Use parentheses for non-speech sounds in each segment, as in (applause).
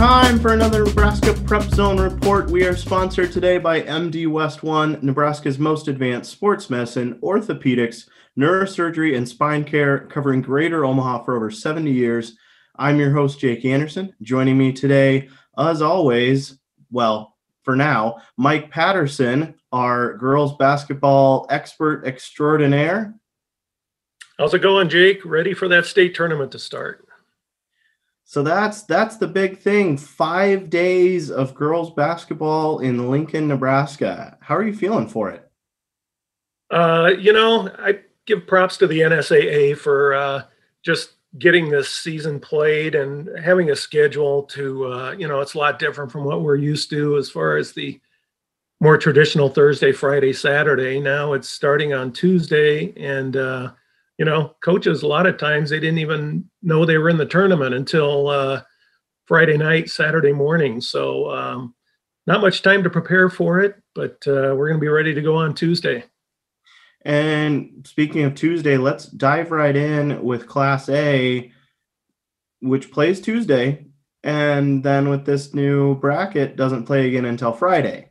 time for another Nebraska Prep Zone report. We are sponsored today by MD West One, Nebraska's most advanced sports medicine, orthopedics, neurosurgery, and spine care, covering greater Omaha for over 70 years. I'm your host, Jake Anderson. Joining me today, as always, well, for now, Mike Patterson, our girls basketball expert extraordinaire. How's it going, Jake? Ready for that state tournament to start? So that's that's the big thing. Five days of girls basketball in Lincoln, Nebraska. How are you feeling for it? Uh, you know, I give props to the NSAA for uh, just getting this season played and having a schedule to uh, you know it's a lot different from what we're used to as far as the more traditional Thursday, Friday, Saturday. Now it's starting on Tuesday and uh, you know, coaches a lot of times they didn't even know they were in the tournament until uh, Friday night, Saturday morning. So um, not much time to prepare for it, but uh, we're going to be ready to go on Tuesday. And speaking of Tuesday, let's dive right in with Class A, which plays Tuesday, and then with this new bracket doesn't play again until Friday.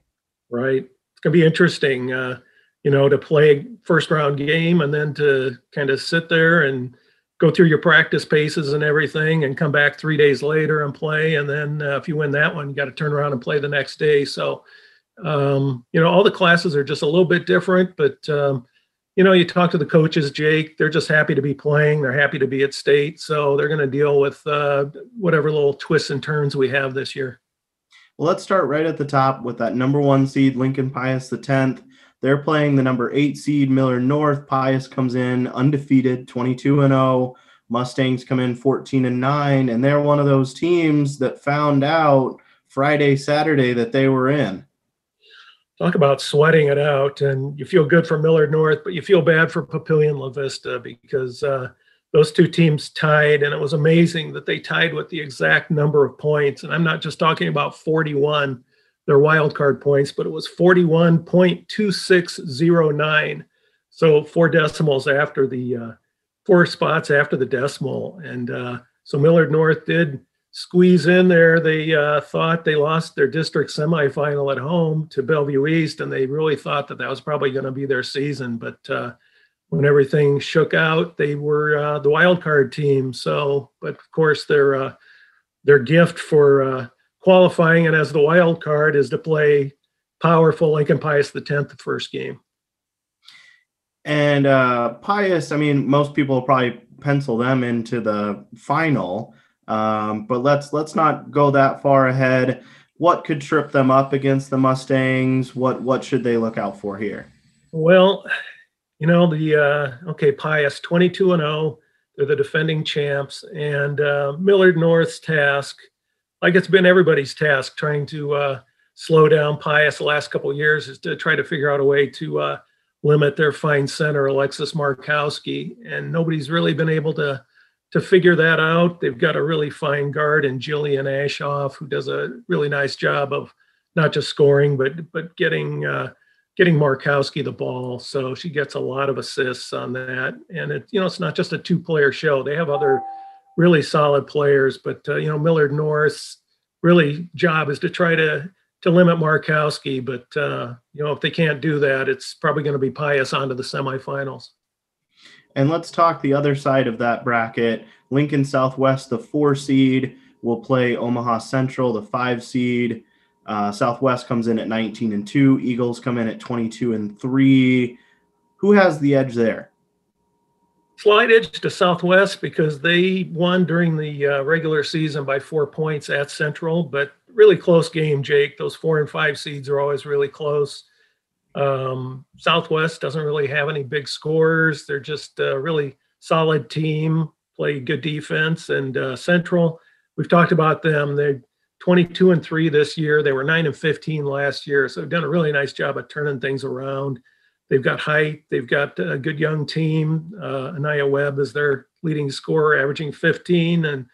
Right. It's going to be interesting. Uh, you know, to play first round game and then to kind of sit there and go through your practice paces and everything and come back three days later and play. And then uh, if you win that one, you got to turn around and play the next day. So, um, you know, all the classes are just a little bit different, but, um, you know, you talk to the coaches, Jake, they're just happy to be playing. They're happy to be at state. So they're going to deal with uh, whatever little twists and turns we have this year. Well, let's start right at the top with that number one seed, Lincoln Pius the 10th. They're playing the number eight seed Millard North. Pius comes in undefeated, 22 and 0. Mustangs come in 14 and 9. And they're one of those teams that found out Friday, Saturday that they were in. Talk about sweating it out. And you feel good for Millard North, but you feel bad for Papillion La Vista because uh, those two teams tied. And it was amazing that they tied with the exact number of points. And I'm not just talking about 41 their wild card points, but it was 41.2609. So four decimals after the uh, four spots after the decimal. And uh, so Millard North did squeeze in there. They uh, thought they lost their district semifinal at home to Bellevue East, and they really thought that that was probably going to be their season. But uh, when everything shook out, they were uh, the wild card team. So, but of course, their uh, their gift for qualifying and as the wild card is to play powerful Lincoln Pius the tenth the first game. And uh, Pius, I mean, most people probably pencil them into the final, um, but let's let's not go that far ahead. What could trip them up against the Mustangs? What what should they look out for here? Well, you know the uh, okay Pius twenty two and zero. Oh, they're the defending champs, and uh, Millard North's task like it's been everybody's task trying to uh, slow down Pius the last couple years is to try to figure out a way to uh, limit their fine center Alexis Markowski, and nobody's really been able to to figure that out. They've got a really fine guard in Jillian Ashoff who does a really nice job of not just scoring but but getting uh, getting Markowski the ball. So she gets a lot of assists on that, and it you know it's not just a two player show. They have other really solid players. But uh, you know, Millard North's really job is to try to to limit Markowski. But uh, you know, if they can't do that, it's probably going to be Pius onto the semifinals. And let's talk the other side of that bracket. Lincoln Southwest, the four seed, will play Omaha Central, the five seed. Uh, Southwest comes in at 19 and two. Eagles come in at 22 and three. Who has the edge there? Slight edge to Southwest because they won during the uh, regular season by four points at Central, but really close game, Jake. Those four and five seeds are always really close. Um, Southwest doesn't really have any big scores. They're just a really solid team, play good defense, and uh, Central. We've talked about them. They're 22 and three this year. They were nine and 15 last year, so they've done a really nice job of turning things around. They've got height. They've got a good young team. Uh, Anaya Webb is their leading scorer, averaging 15, and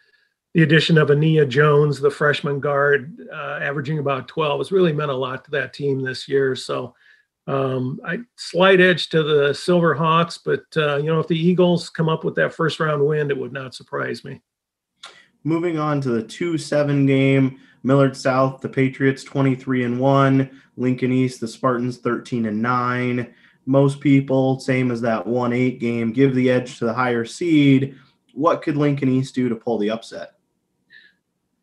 the addition of Ania Jones, the freshman guard, uh, averaging about 12, has really meant a lot to that team this year. So, um, I slight edge to the Silver Hawks, but uh, you know if the Eagles come up with that first round win, it would not surprise me. moving on to the 2 7 game. Millard South, the Patriots 23 and 1. Lincoln East, the Spartans 13 and 9. Most people, same as that 1 8 game, give the edge to the higher seed. What could Lincoln East do to pull the upset?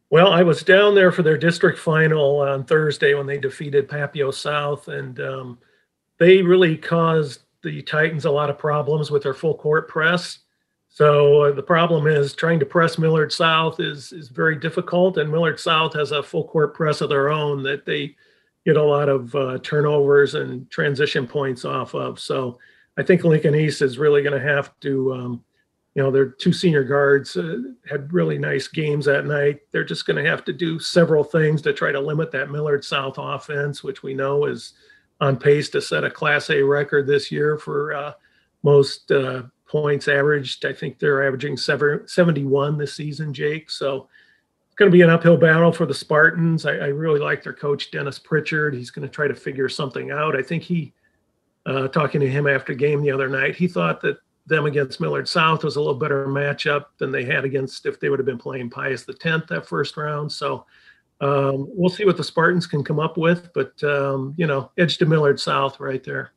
Well, I was down there for their district final on Thursday when they defeated Papio South, and um, they really caused the Titans a lot of problems with their full court press. So uh, the problem is trying to press Millard South is is very difficult, and Millard South has a full court press of their own that they get a lot of uh, turnovers and transition points off of. So I think Lincoln East is really going to have to, um, you know, their two senior guards uh, had really nice games that night. They're just going to have to do several things to try to limit that Millard South offense, which we know is on pace to set a Class A record this year for uh, most uh, points averaged. I think they're averaging 71 this season, Jake. So it's going to be an uphill battle for the Spartans. I, I really like their coach, Dennis Pritchard. He's going to try to figure something out. I think he, uh, talking to him after game the other night, he thought that them against Millard South was a little better matchup than they had against if they would have been playing Pius the 10th that first round. So um, we'll see what the Spartans can come up with, but um, you know, edge to Millard South right there.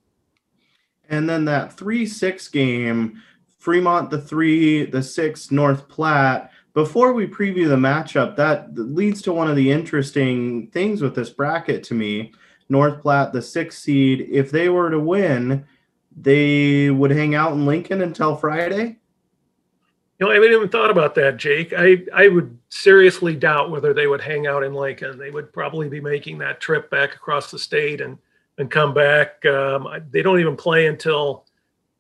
And then that three six game, Fremont the three, the six North Platte. Before we preview the matchup, that leads to one of the interesting things with this bracket to me. North Platte, the sixth seed, if they were to win, they would hang out in Lincoln until Friday. You know, I haven't even thought about that, Jake. I, I would seriously doubt whether they would hang out in Lincoln. They would probably be making that trip back across the state and and come back. Um, they don't even play until,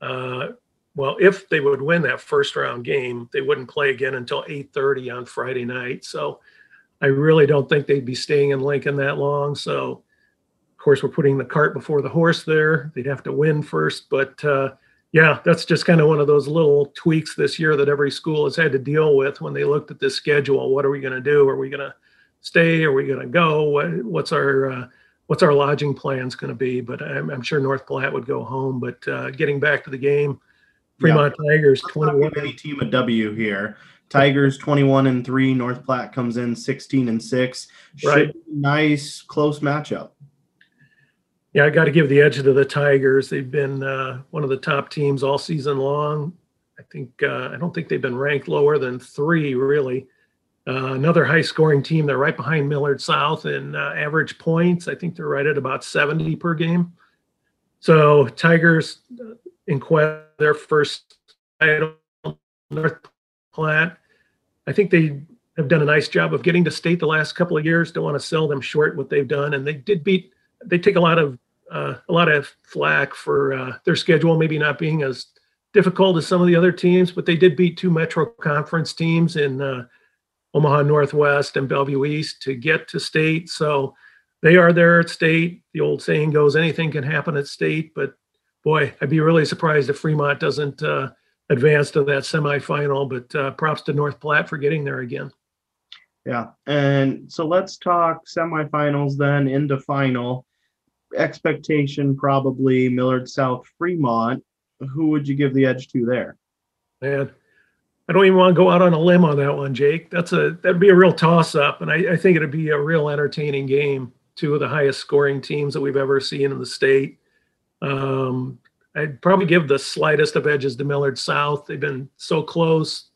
uh, well, if they would win that first round game, they wouldn't play again until 8:30 on Friday night. So I really don't think they'd be staying in Lincoln that long. So of course, we're putting the cart before the horse there. They'd have to win first, but. Uh, yeah, that's just kind of one of those little tweaks this year that every school has had to deal with when they looked at this schedule. What are we going to do? Are we going to stay? Are we going to go? What, what's our uh, what's our lodging plans going to be? But I'm, I'm, sure North Platte would go home. But uh, getting back to the game, Fremont yeah. Tigers twenty one. Any team a W here. Tigers 21 and 3 North Platte comes in 16 and 6 Should right nice close matchup yeah, I got to give the edge to the Tigers. They've been uh, one of the top teams all season long. I think uh, I don't think they've been ranked lower than three, really. Uh, another high-scoring team. They're right behind Millard South in uh, average points. I think they're right at about 70 per game. So Tigers uh, in quest their first title, North Platte. I think they have done a nice job of getting to state the last couple of years. Don't want to sell them short what they've done, and they did beat. They take a lot of uh, a lot of flack for uh, their schedule maybe not being as difficult as some of the other teams, but they did beat two Metro Conference teams in uh, Omaha Northwest and Bellevue East to get to state. So they are there at state. The old saying goes, anything can happen at state, but boy, I'd be really surprised if Fremont doesn't uh, advance to that semifinal. But uh, props to North Platte for getting there again. Yeah, and so let's talk semifinals then into final expectation probably Millard South Fremont. Who would you give the edge to there? Man, I don't even want to go out on a limb on that one, Jake. That's a that'd be a real toss up, and I, I think it'd be a real entertaining game. Two of the highest scoring teams that we've ever seen in the state. Um, I'd probably give the slightest of edges to Millard South. They've been so close.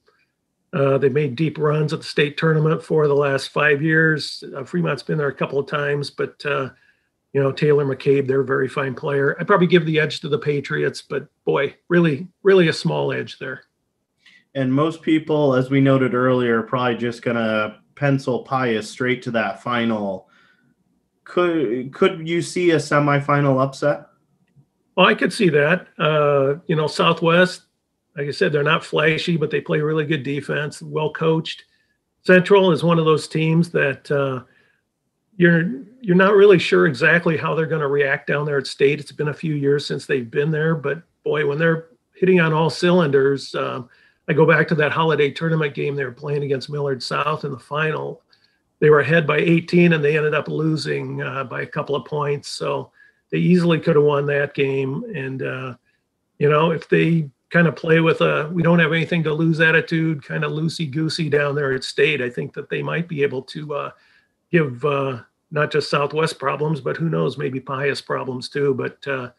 Uh, they've made deep runs at the state tournament for the last five years. Uh, Fremont's been there a couple of times, but uh, you know, Taylor McCabe, they're a very fine player. I'd probably give the edge to the Patriots, but boy, really, really a small edge there. And most people, as we noted earlier, are probably just gonna pencil Pius straight to that final. Could could you see a semifinal upset? Well, I could see that. Uh, you know, Southwest, like I said, they're not flashy, but they play really good defense, well coached. Central is one of those teams that uh, you're you're not really sure exactly how they're going to react down there at state. It's been a few years since they've been there, but boy, when they're hitting on all cylinders, um, I go back to that holiday tournament game they were playing against Millard South in the final. They were ahead by 18 and they ended up losing uh, by a couple of points. So they easily could have won that game. And uh, you know, if they kind of play with a we don't have anything to lose attitude, kind of loosey goosey down there at state. I think that they might be able to uh, give uh, not just Southwest problems, but who knows, maybe Pius problems too. But uh,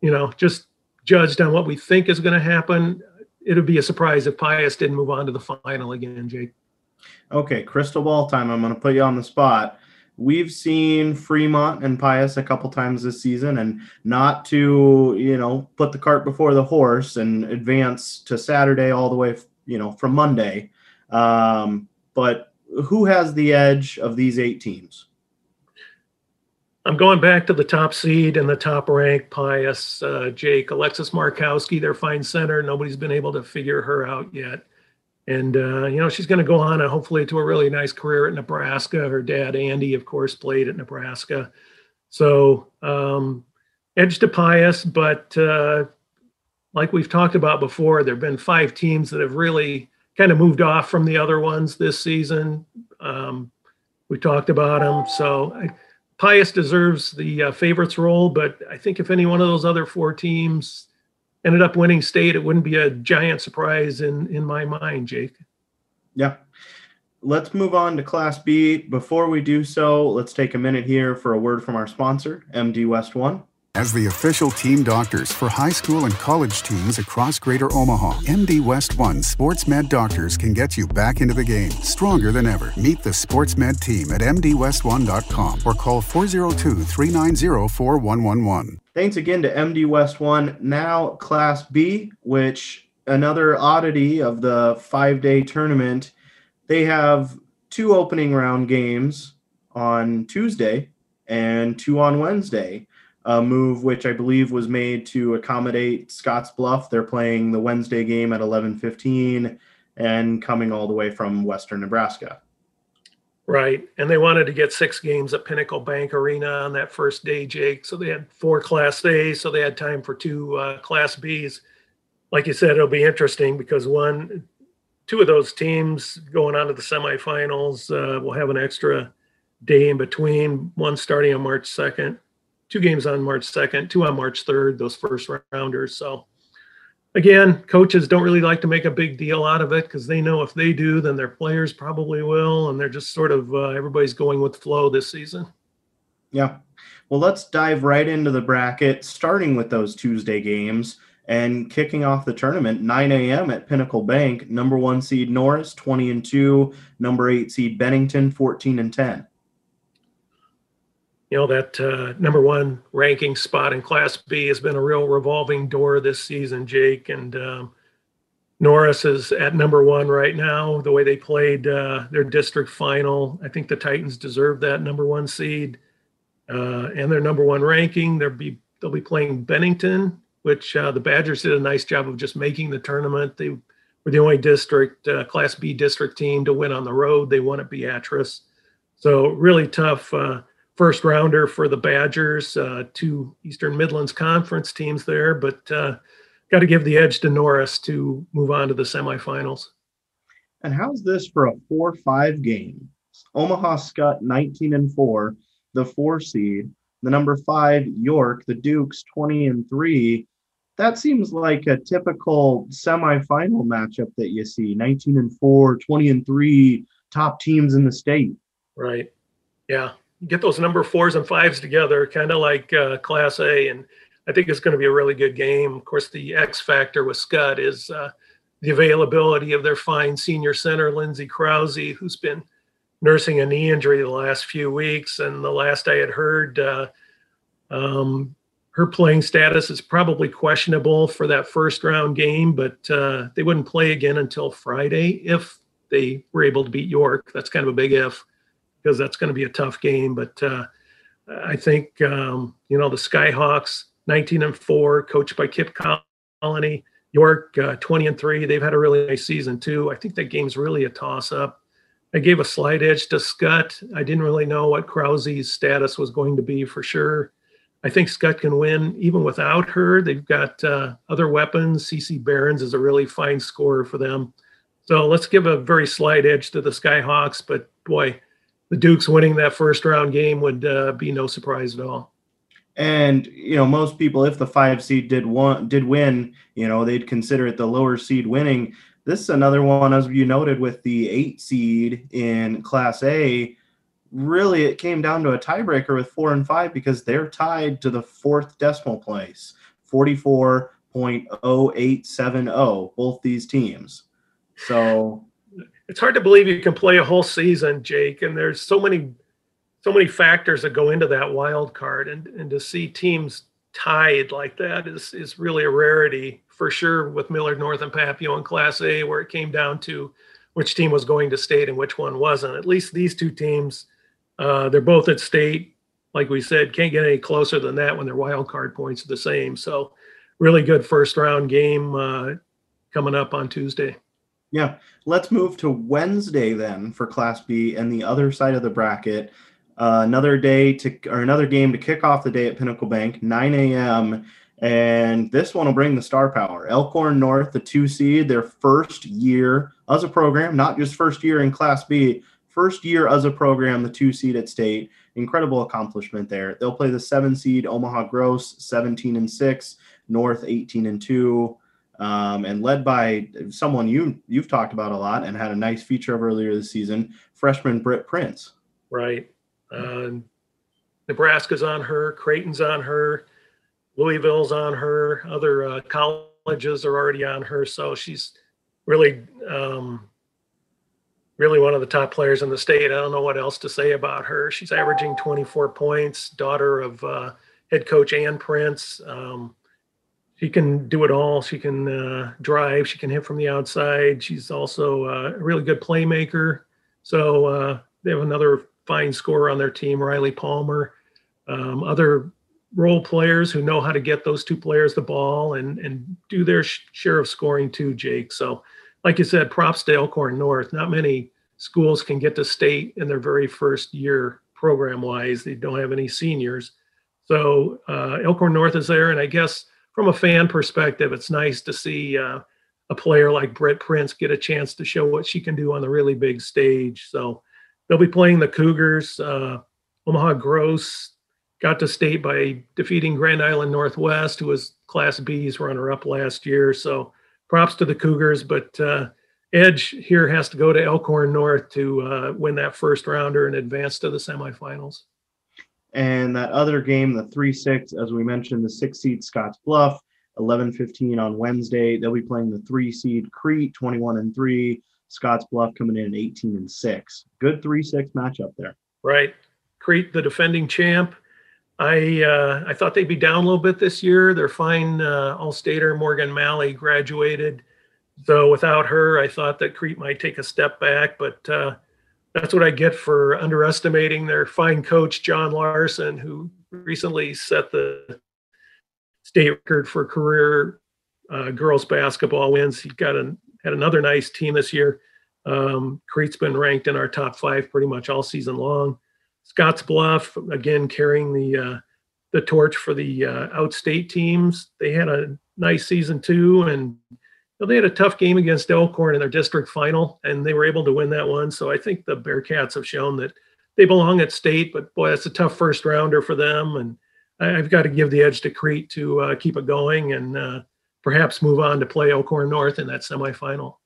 you know, just judged on what we think is going to happen, it would be a surprise if Pius didn't move on to the final again, Jake. Okay, crystal ball time. I'm going to put you on the spot. We've seen Fremont and Pius a couple times this season, and not to you know put the cart before the horse and advance to Saturday all the way, you know, from Monday. Um, but who has the edge of these eight teams? I'm going back to the top seed and the top rank, Pius, uh, Jake, Alexis Markowski, their fine center. Nobody's been able to figure her out yet. And, uh, you know, she's going to go on, and hopefully, to a really nice career at Nebraska. Her dad, Andy, of course, played at Nebraska. So, um, edge to Pius, but uh, like we've talked about before, there have been five teams that have really kind of moved off from the other ones this season. Um, we talked about them. So, I, Pius deserves the uh, favorites role, but I think if any one of those other four teams ended up winning state, it wouldn't be a giant surprise in in my mind, Jake. Yeah. Let's move on to Class B. Before we do so, let's take a minute here for a word from our sponsor, MD West One. As the official team doctors for high school and college teams across Greater Omaha, MD West One Sports Med Doctors can get you back into the game stronger than ever. Meet the Sports Med team at MDWest1.com or call 402 390 4111. Thanks again to MD West One. Now, Class B, which another oddity of the five day tournament, they have two opening round games on Tuesday and two on Wednesday a move which I believe was made to accommodate Scottsbluff. They're playing the Wednesday game at 11:15 and coming all the way from western Nebraska. Right. And they wanted to get six games at Pinnacle Bank Arena on that first day, Jake. So they had four Class A's, so they had time for two uh, Class B's. Like you said, it'll be interesting because one, two of those teams going on to the semifinals uh, will have an extra day in between, one starting on March 2nd two games on March 2nd, two on March 3rd, those first rounders. So again, coaches don't really like to make a big deal out of it because they know if they do, then their players probably will. And they're just sort of uh, everybody's going with flow this season. Yeah. Well, let's dive right into the bracket, starting with those Tuesday games and kicking off the tournament 9 a.m. at Pinnacle Bank. Number one seed Norris, 20 and 2. Number eight seed Bennington, 14 and 10 you know that uh, number one ranking spot in Class B has been a real revolving door this season, Jake. And um, Norris is at number one right now. The way they played uh, their district final, I think the Titans deserve that number one seed uh, and their number one ranking. They'll be they'll be playing Bennington, which uh, the Badgers did a nice job of just making the tournament. They were the only district uh, Class B district team to win on the road. They won at Beatrice, so really tough uh, first rounder for the Badgers, uh, two Eastern Midlands Conference teams there, but uh, got to give the edge to Norris to move on to the semifinals. And how's this for a 4 5 game? Omaha Skutt, 19 and 4, the four seed. The number five, York, the Dukes 20 and 3. That seems like a typical semifinal matchup that you see 19 and 4, 20 and 3, top teams in the state. Right. Yeah get those number fours and fives together, kind of like uh, Class A, and I think it's going to be a really good game. Of course, the X factor with Skutt is uh, the availability of their fine senior center, Lindsay Krause, who's been nursing a knee injury the last few weeks. And the last I had heard, uh, um, her playing status is probably questionable for that first round game, but uh, they wouldn't play again until Friday if they were able to beat York. That's kind of a big if because that's going to be a tough game. But uh, I think um, you know the Skyhawks, 19 and four, coached by Kip Colony. York, uh, 20 and three. They've had a really nice season too. I think that game's really a toss up. I gave a slight edge to Skutt. I didn't really know what Krause's status was going to be for sure. I think Skutt can win even without her. They've got uh, other weapons. CC Barons is a really fine scorer for them. So let's give a very slight edge to the Skyhawks. But boy, the Dukes winning that first round game would uh, be no surprise at all. And you know, most people, if the five seed did want did win, you know, they'd consider it the lower seed winning. This is another one, as you noted, with the eight seed in Class A. Really, it came down to a tiebreaker with four and five because they're tied to the fourth decimal place, 44.0870, both these teams. So it's hard to believe you can play a whole season, Jake, and there's so many so many factors that go into that wild card and and to see teams tied like that is is really a rarity for sure with Millard North and Papio in Class A, where it came down to which team was going to state and which one wasn't. At least these two teams, uh, they're both at state. Like we said, can't get any closer than that when their wild card points are the same. So, really good first round game uh, coming up on Tuesday. Yeah, let's move to Wednesday then for Class B and the other side of the bracket. Uh, another day to or another game to kick off the day at Pinnacle Bank, 9 a.m. And this one will bring the star power. Elkhorn North, the two seed, their first year as a program, not just first year in Class B, first year as a program, the two seed at state. Incredible accomplishment there. They'll play the seven seed Omaha Gross, 17 and six, North 18 and two, um, and led by someone you you've talked about a lot and had a nice feature of earlier this season, freshman Britt Prince. Right. Uh, Nebraska's on her, Creighton's on her. Louisville's on her. Other uh, colleges are already on her. So she's really, um, really one of the top players in the state. I don't know what else to say about her. She's averaging 24 points. Daughter of uh, head coach Ann Prince. Um, she can do it all. She can uh, drive. She can hit from the outside. She's also uh, a really good playmaker. So uh, they have another fine scorer on their team, Riley Palmer. Um, other role players who know how to get those two players the ball and and do their sh- share of scoring too, Jake. So, like you said, props to Elkhorn North. Not many schools can get to state in their very first year program wise. They don't have any seniors. So uh, Elkhorn North is there, and I guess from a fan perspective, it's nice to see uh, a player like Britt Prince get a chance to show what she can do on the really big stage. So they'll be playing the Cougars. Uh, Omaha Gross got to state by defeating Grand Island Northwest, who was Class B's runner-up last year. So props to the Cougars, but uh, Edge here has to go to Elkhorn North to uh, win that first rounder and advance to the semifinals. And that other game, the three six, as we mentioned, the six seed Scottsbluff, 11-15 on Wednesday. They'll be playing the three seed Crete, 21 and three. Scottsbluff coming in at 18 and six. Good three six matchup there. Right, Crete, the defending champ, I uh, I thought they'd be down a little bit this year. Their fine uh, All-Stater Morgan Maly graduated, so without her, I thought that Crete might take a step back. But uh, that's what I get for underestimating their fine coach John Larson, who recently set the state record for career uh, girls basketball wins. He got a, had another nice team this year. Um, Crete's been ranked in our top five pretty much all season long. Scottsbluff again carrying the uh, the torch for the uh, outstate teams. They had a nice season too, and know, they had a tough game against Elkhorn in their district final, and they were able to win that one. So I think the Bearcats have shown that they belong at state. But boy, that's a tough first rounder for them, and I, have got to give the edge to Crete to uh, keep it going and uh, perhaps move on to play Elkhorn North in that semifinal.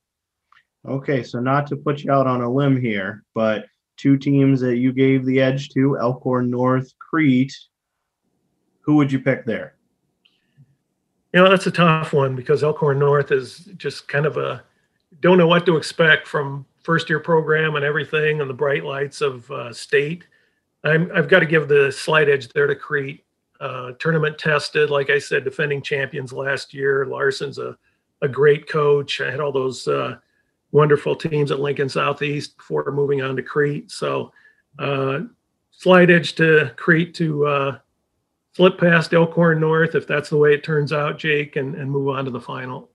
Okay, so not to put you out on a limb here, but two teams that you gave the edge to, Elkhorn North, Crete. Who would you pick there? You know, that's a tough one because Elkhorn North is just kind of a don't know what to expect from first year program and everything and the bright lights of uh, state. I'm, I've got to give the slight edge there to Crete. Uh, tournament tested, like I said, defending champions last year. Larson's a, a great coach. I had all those uh, wonderful teams at Lincoln Southeast before moving on to Crete. So, uh, slight edge to Crete to uh, flip past Elkhorn North if that's the way it turns out, Jake, and, and move on to the final.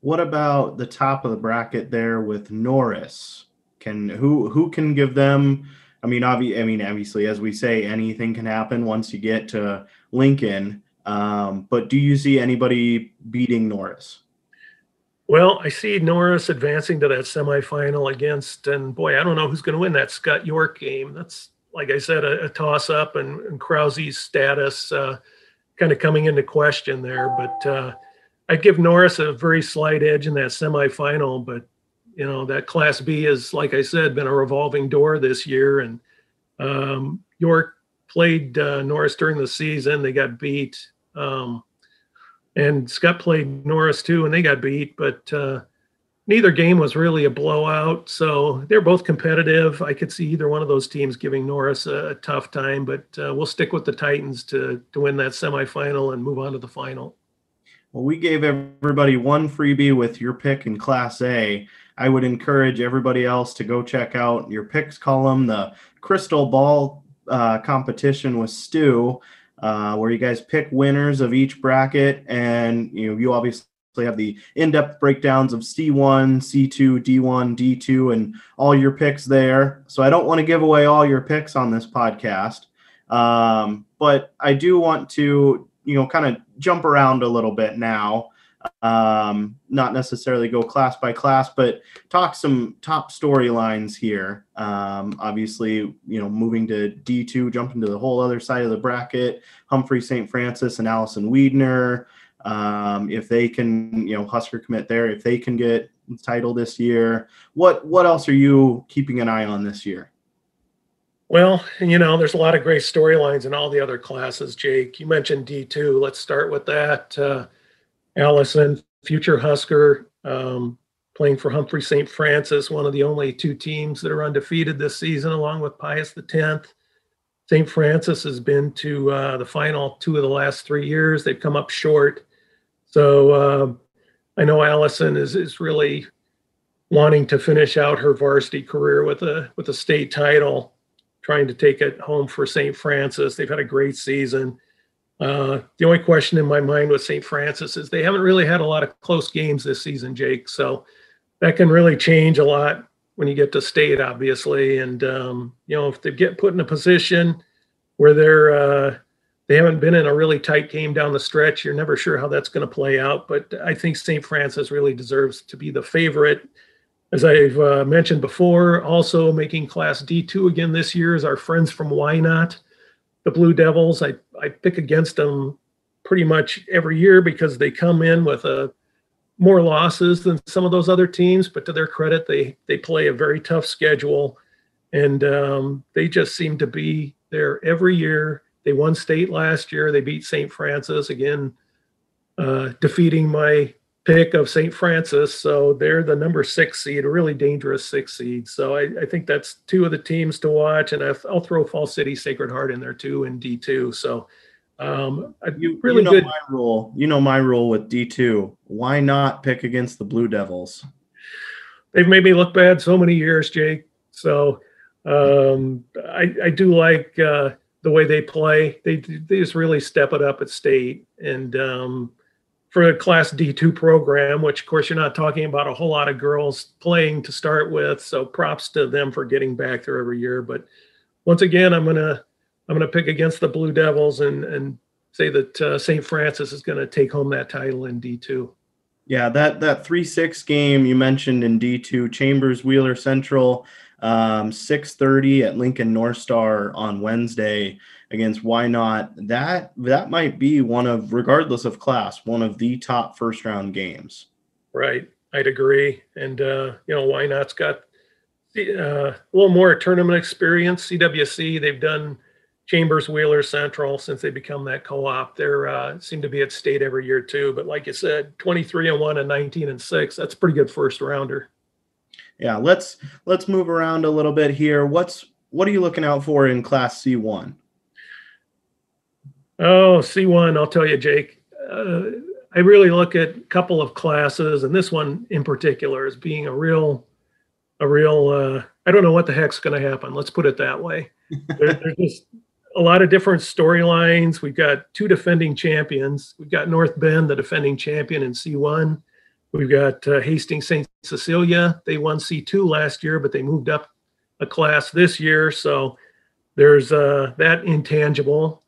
What about the top of the bracket there with Norris? Can who who can give them? I mean, obvi- I mean, obviously, as we say, anything can happen once you get to Lincoln. Um, but do you see anybody beating Norris? Well, I see Norris advancing to that semifinal against, and boy, I don't know who's going to win that Skutt York game. That's like I said, a, a toss up and, and Krause's status uh, kind of coming into question there. But uh, I'd give Norris a very slight edge in that semifinal. But you know that Class B is, like I said, been a revolving door this year, and um, York played uh, Norris during the season. They got beat. Um, and Skutt played Norris too, and they got beat. But uh, neither game was really a blowout, so they're both competitive. I could see either one of those teams giving Norris a, a tough time, but uh, we'll stick with the Titans to to win that semifinal and move on to the final. Well, we gave everybody one freebie with your pick in Class A. I would encourage everybody else to go check out your picks column, the Crystal Ball uh, competition with Stu, uh, where you guys pick winners of each bracket, and you know you obviously have the in-depth breakdowns of C1, C2, D1, D2, and all your picks there. So I don't want to give away all your picks on this podcast, um, but I do want to you know kind of jump around a little bit now um, not necessarily go class by class, but talk some top storylines here. Um, obviously, you know, moving to D2, jumping to the whole other side of the bracket, Humphrey St. Francis and Allison Weidner. Um, if they can, you know, Husker commit there, if they can get title this year, what what else are you keeping an eye on this year? Well, you know, there's a lot of great storylines in all the other classes, Jake. You mentioned D2. Let's start with that. Uh, Allison, future Husker, um, playing for Humphrey St. Francis, one of the only two teams that are undefeated this season, along with Pius X. St. Francis has been to uh, the final two of the last three years. They've come up short. So uh, I know Allison is is really wanting to finish out her varsity career with a with a state title, trying to take it home for St. Francis. They've had a great season. Uh, the only question in my mind with St. Francis is they haven't really had a lot of close games this season, Jake. So that can really change a lot when you get to state, obviously. And um, you know, if they get put in a position where they're uh, they haven't been in a really tight game down the stretch, you're never sure how that's going to play out. But I think St. Francis really deserves to be the favorite. As I've uh, mentioned before, also making Class D2 again this year is our friends from Wynot, the Blue Devils. I, I pick against them pretty much every year because they come in with a more losses than some of those other teams. But to their credit, they they play a very tough schedule, and um, they just seem to be there every year. They won state last year. They beat St. Francis again, uh, defeating my pick of St. Francis. So they're the number six seed, a really dangerous six seed. So I, I think that's two of the teams to watch. And I'll throw Falls City Sacred Heart in there too in D2. So um, you really you know good. my rule. You know my rule with D2. Why not pick against the Blue Devils? They've made me look bad so many years, Jake. So um, I, I do like uh, the way they play. They they just really step it up at state and um, for a class D2 program, which of course you're not talking about a whole lot of girls playing to start with. So props to them for getting back there every year. But once again, I'm gonna I'm gonna pick against the Blue Devils and and say that uh, St. Francis is to take home that title in D2. Yeah, that that three six game you mentioned in D2, Chambers Wheeler Central, um, six thirty at Lincoln North Star on Wednesday against Wynot. that that might be one of regardless of class one of the top first round games. Right. I'd agree. And uh you know Wynot's got uh, a little more tournament experience. Cwc they've done chambers wheeler central since they become that co-op. They're uh seem to be at state every year too. But like you said 23 and 1 and 19 and 6 that's pretty good first rounder yeah let's let's move around a little bit here what's what are you looking out for in class c1 Oh, C1, I'll tell you, Jake. Uh, I really look at a couple of classes, and this one in particular is being a real, a real. Uh, I don't know what the heck's going to happen. Let's put it that way. (laughs) there, there's just a lot of different storylines. We've got two defending champions. We've got North Bend, the defending champion in C1. We've got uh, Hastings St. Cecilia. They won C2 last year, but they moved up a class this year. So there's uh, that intangible.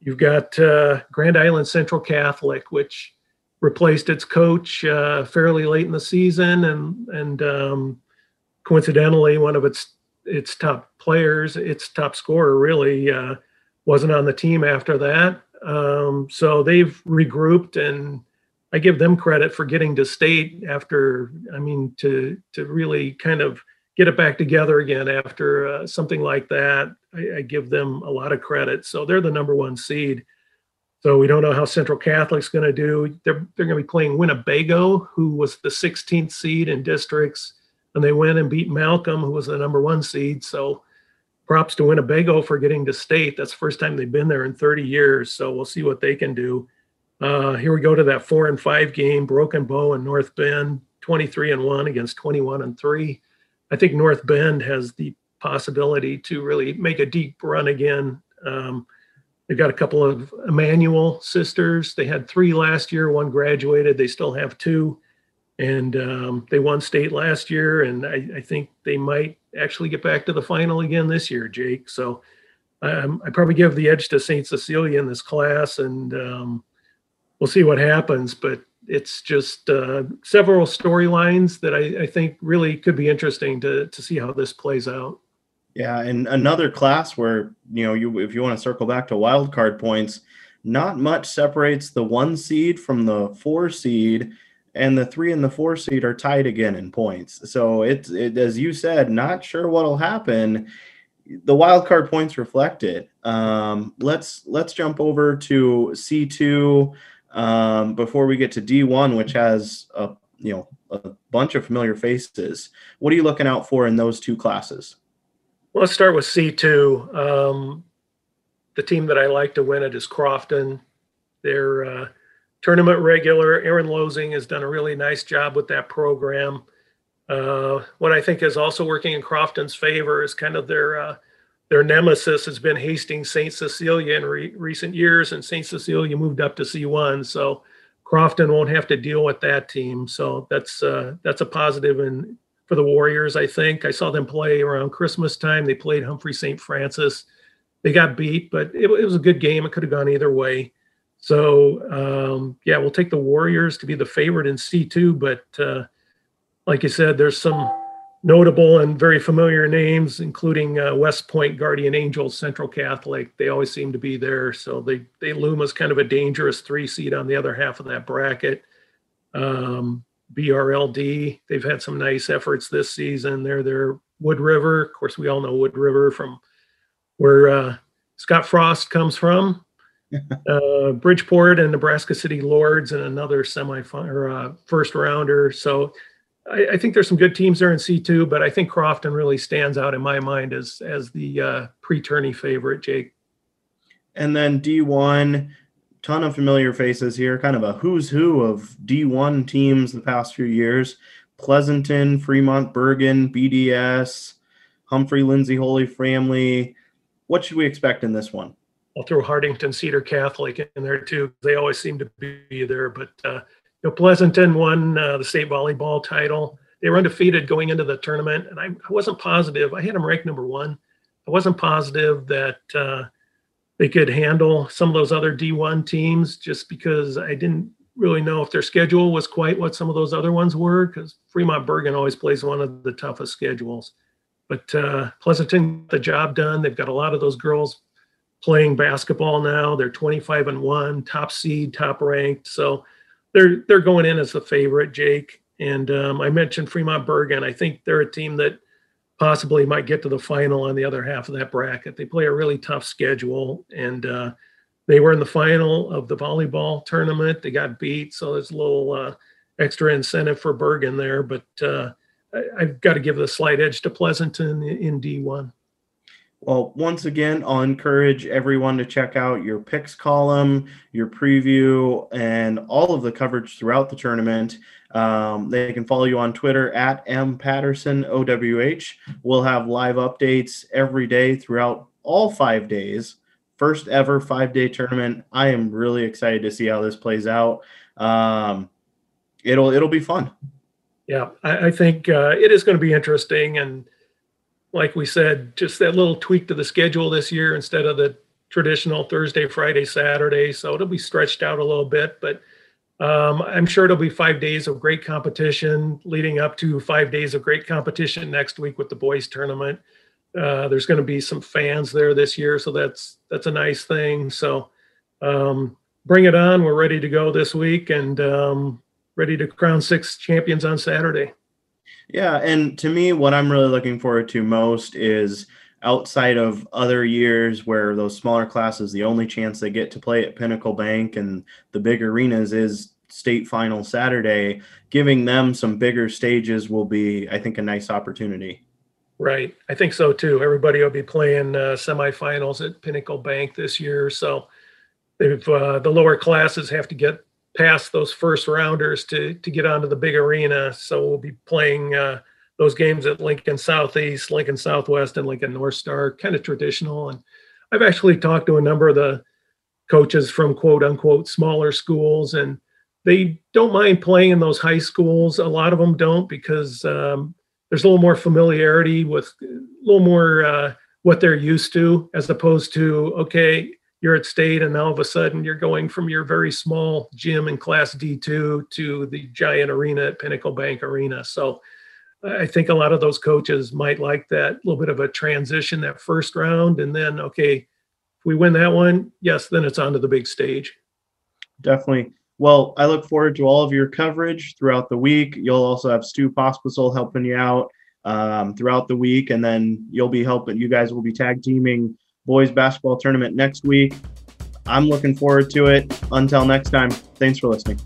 You've got uh, Grand Island Central Catholic, which replaced its coach uh, fairly late in the season, and and um, coincidentally, one of its its top players, its top scorer really uh, wasn't on the team after that. Um, so they've regrouped, and I give them credit for getting to state after. I mean, to to really kind of get it back together again after uh, something like that. I, I, give them a lot of credit. So they're the number one seed. So we don't know how Central Catholic's going to do. They're they're going to be playing Winnebago, who was the 16th seed in districts, and they went and beat Malcolm, who was the number one seed. So props to Winnebago for getting to state. That's the first time they've been there in 30 years. So we'll see what they can do. Uh, here we go to that four and five game, Broken Bow and North Bend, 23 and one against 21 and three. I think North Bend has the possibility to really make a deep run again. Um, they've got a couple of Emmanuel sisters. They had three last year. One graduated. They still have two and um, they won state last year, and I, I, think they might actually get back to the final again this year, Jake. So um, I probably give the edge to Saint Cecilia in this class, and um, we'll see what happens. But it's just uh, several storylines that I, I, think really could be interesting to to see how this plays out. Yeah, and another class where you know you if you want to circle back to wild card points, not much separates the one seed from the four seed and the three and the four seed are tied again in points. So it's it, as you said, not sure what'll happen. The wild card points reflect it. Um, let's let's jump over to C two um, before we get to D one, which has a you know a bunch of familiar faces. What are you looking out for in those two classes? Well, let's start with C two. Um, the team that I like to win it is Crofton. They're uh, tournament regular. Aaron Losing has done a really nice job with that program. Uh, what I think is also working in Crofton's favor is kind of their uh, their nemesis has been Hastings St. Cecilia in re- recent years, and St. Cecilia moved up to C1, so Crofton won't have to deal with that team. So that's uh, that's a positive and for the Warriors. I think I saw them play around Christmas time. They played Humphrey St. Francis. They got beat, but it, it was a good game. It could have gone either way. So um, yeah, we'll take the Warriors to be the favorite in C2, but uh, like you said, there's some notable and very familiar names, including uh, West Point Guardian Angels, Central Catholic. They always seem to be there, so they they loom as kind of a dangerous three seed on the other half of that bracket. Um, BRLD, they've had some nice efforts this season. They're there. Wood River, of course, we all know Wood River from where uh, Scott Frost comes from (laughs) uh, Bridgeport and Nebraska City Lourdes and another semi or uh, first rounder. So I, I, think there's some good teams there in C2, but I think Crofton really stands out in my mind as as the uh, pre-tourney favorite, Jake. And then D1, ton of familiar faces here, kind of a who's who of D1 teams the past few years. Pleasanton, Fremont, Bergan, BDS, Humphrey, Lindsay, Holy Family. What should we expect in this one? I'll throw Hartington Cedar Catholic in there too. They always seem to be there. But uh, know, Pleasanton won uh, the state volleyball title. They were undefeated going into the tournament, and I, I wasn't positive. I had them ranked number one. I wasn't positive that uh, they could handle some of those other D1 teams, just because I didn't really know if their schedule was quite what some of those other ones were. Because Fremont Bergan always plays one of the toughest schedules. But uh, Pleasanton, got the job done. They've got a lot of those girls playing basketball now. They're 25 and one, top seed, top ranked. So they're they're going in as a favorite, Jake. And um, I mentioned Fremont Bergan. I think they're a team that possibly might get to the final on the other half of that bracket. They play a really tough schedule, and uh, they were in the final of the volleyball tournament. They got beat, so there's a little uh, extra incentive for Bergan there. But uh, I, have got to give the slight edge to Pleasanton in D1. Well, once again, I'll encourage everyone to check out your picks column, your preview, and all of the coverage throughout the tournament. Um, they can follow you on Twitter at M Patterson OWH. We'll have live updates every day throughout all five days. First ever five day tournament. I am really excited to see how this plays out. Um, it'll it'll be fun. Yeah, I, I think uh, it is going to be interesting and like we said, just that little tweak to the schedule this year instead of the traditional Thursday, Friday, Saturday. So it'll be stretched out a little bit, but um, I'm sure it'll be five days of great competition leading up to five days of great competition next week with the boys tournament. Uh, there's going to be some fans there this year, so that's that's a nice thing. So um, bring it on. We're ready to go this week and um, ready to crown six champions on Saturday. Yeah, and to me, what I'm really looking forward to most is outside of other years where those smaller classes, the only chance they get to play at Pinnacle Bank and the big arenas is state final Saturday. Giving them some bigger stages will be, I think, a nice opportunity. Right. I think so too. Everybody will be playing uh, semifinals at Pinnacle Bank this year. So if uh, the lower classes have to get past those first rounders to to get onto the big arena. So we'll be playing uh, those games at Lincoln Southeast, Lincoln Southwest, and Lincoln North Star, kind of traditional. And I've actually talked to a number of the coaches from quote unquote smaller schools, and they don't mind playing in those high schools. A lot of them don't because um, there's a little more familiarity with a little more uh, what they're used to as opposed to okay you're at state and all of a sudden you're going from your very small gym in class d2 to the giant arena at pinnacle bank arena so i think a lot of those coaches might like that little bit of a transition that first round and then okay if we win that one yes then it's on to the big stage definitely well, I look forward to all of your coverage throughout the week. You'll also have Stu Pospisil helping you out um, throughout the week, and then you'll be helping. You guys will be tag teaming boys basketball tournament next week. I'm looking forward to it. Until next time, thanks for listening.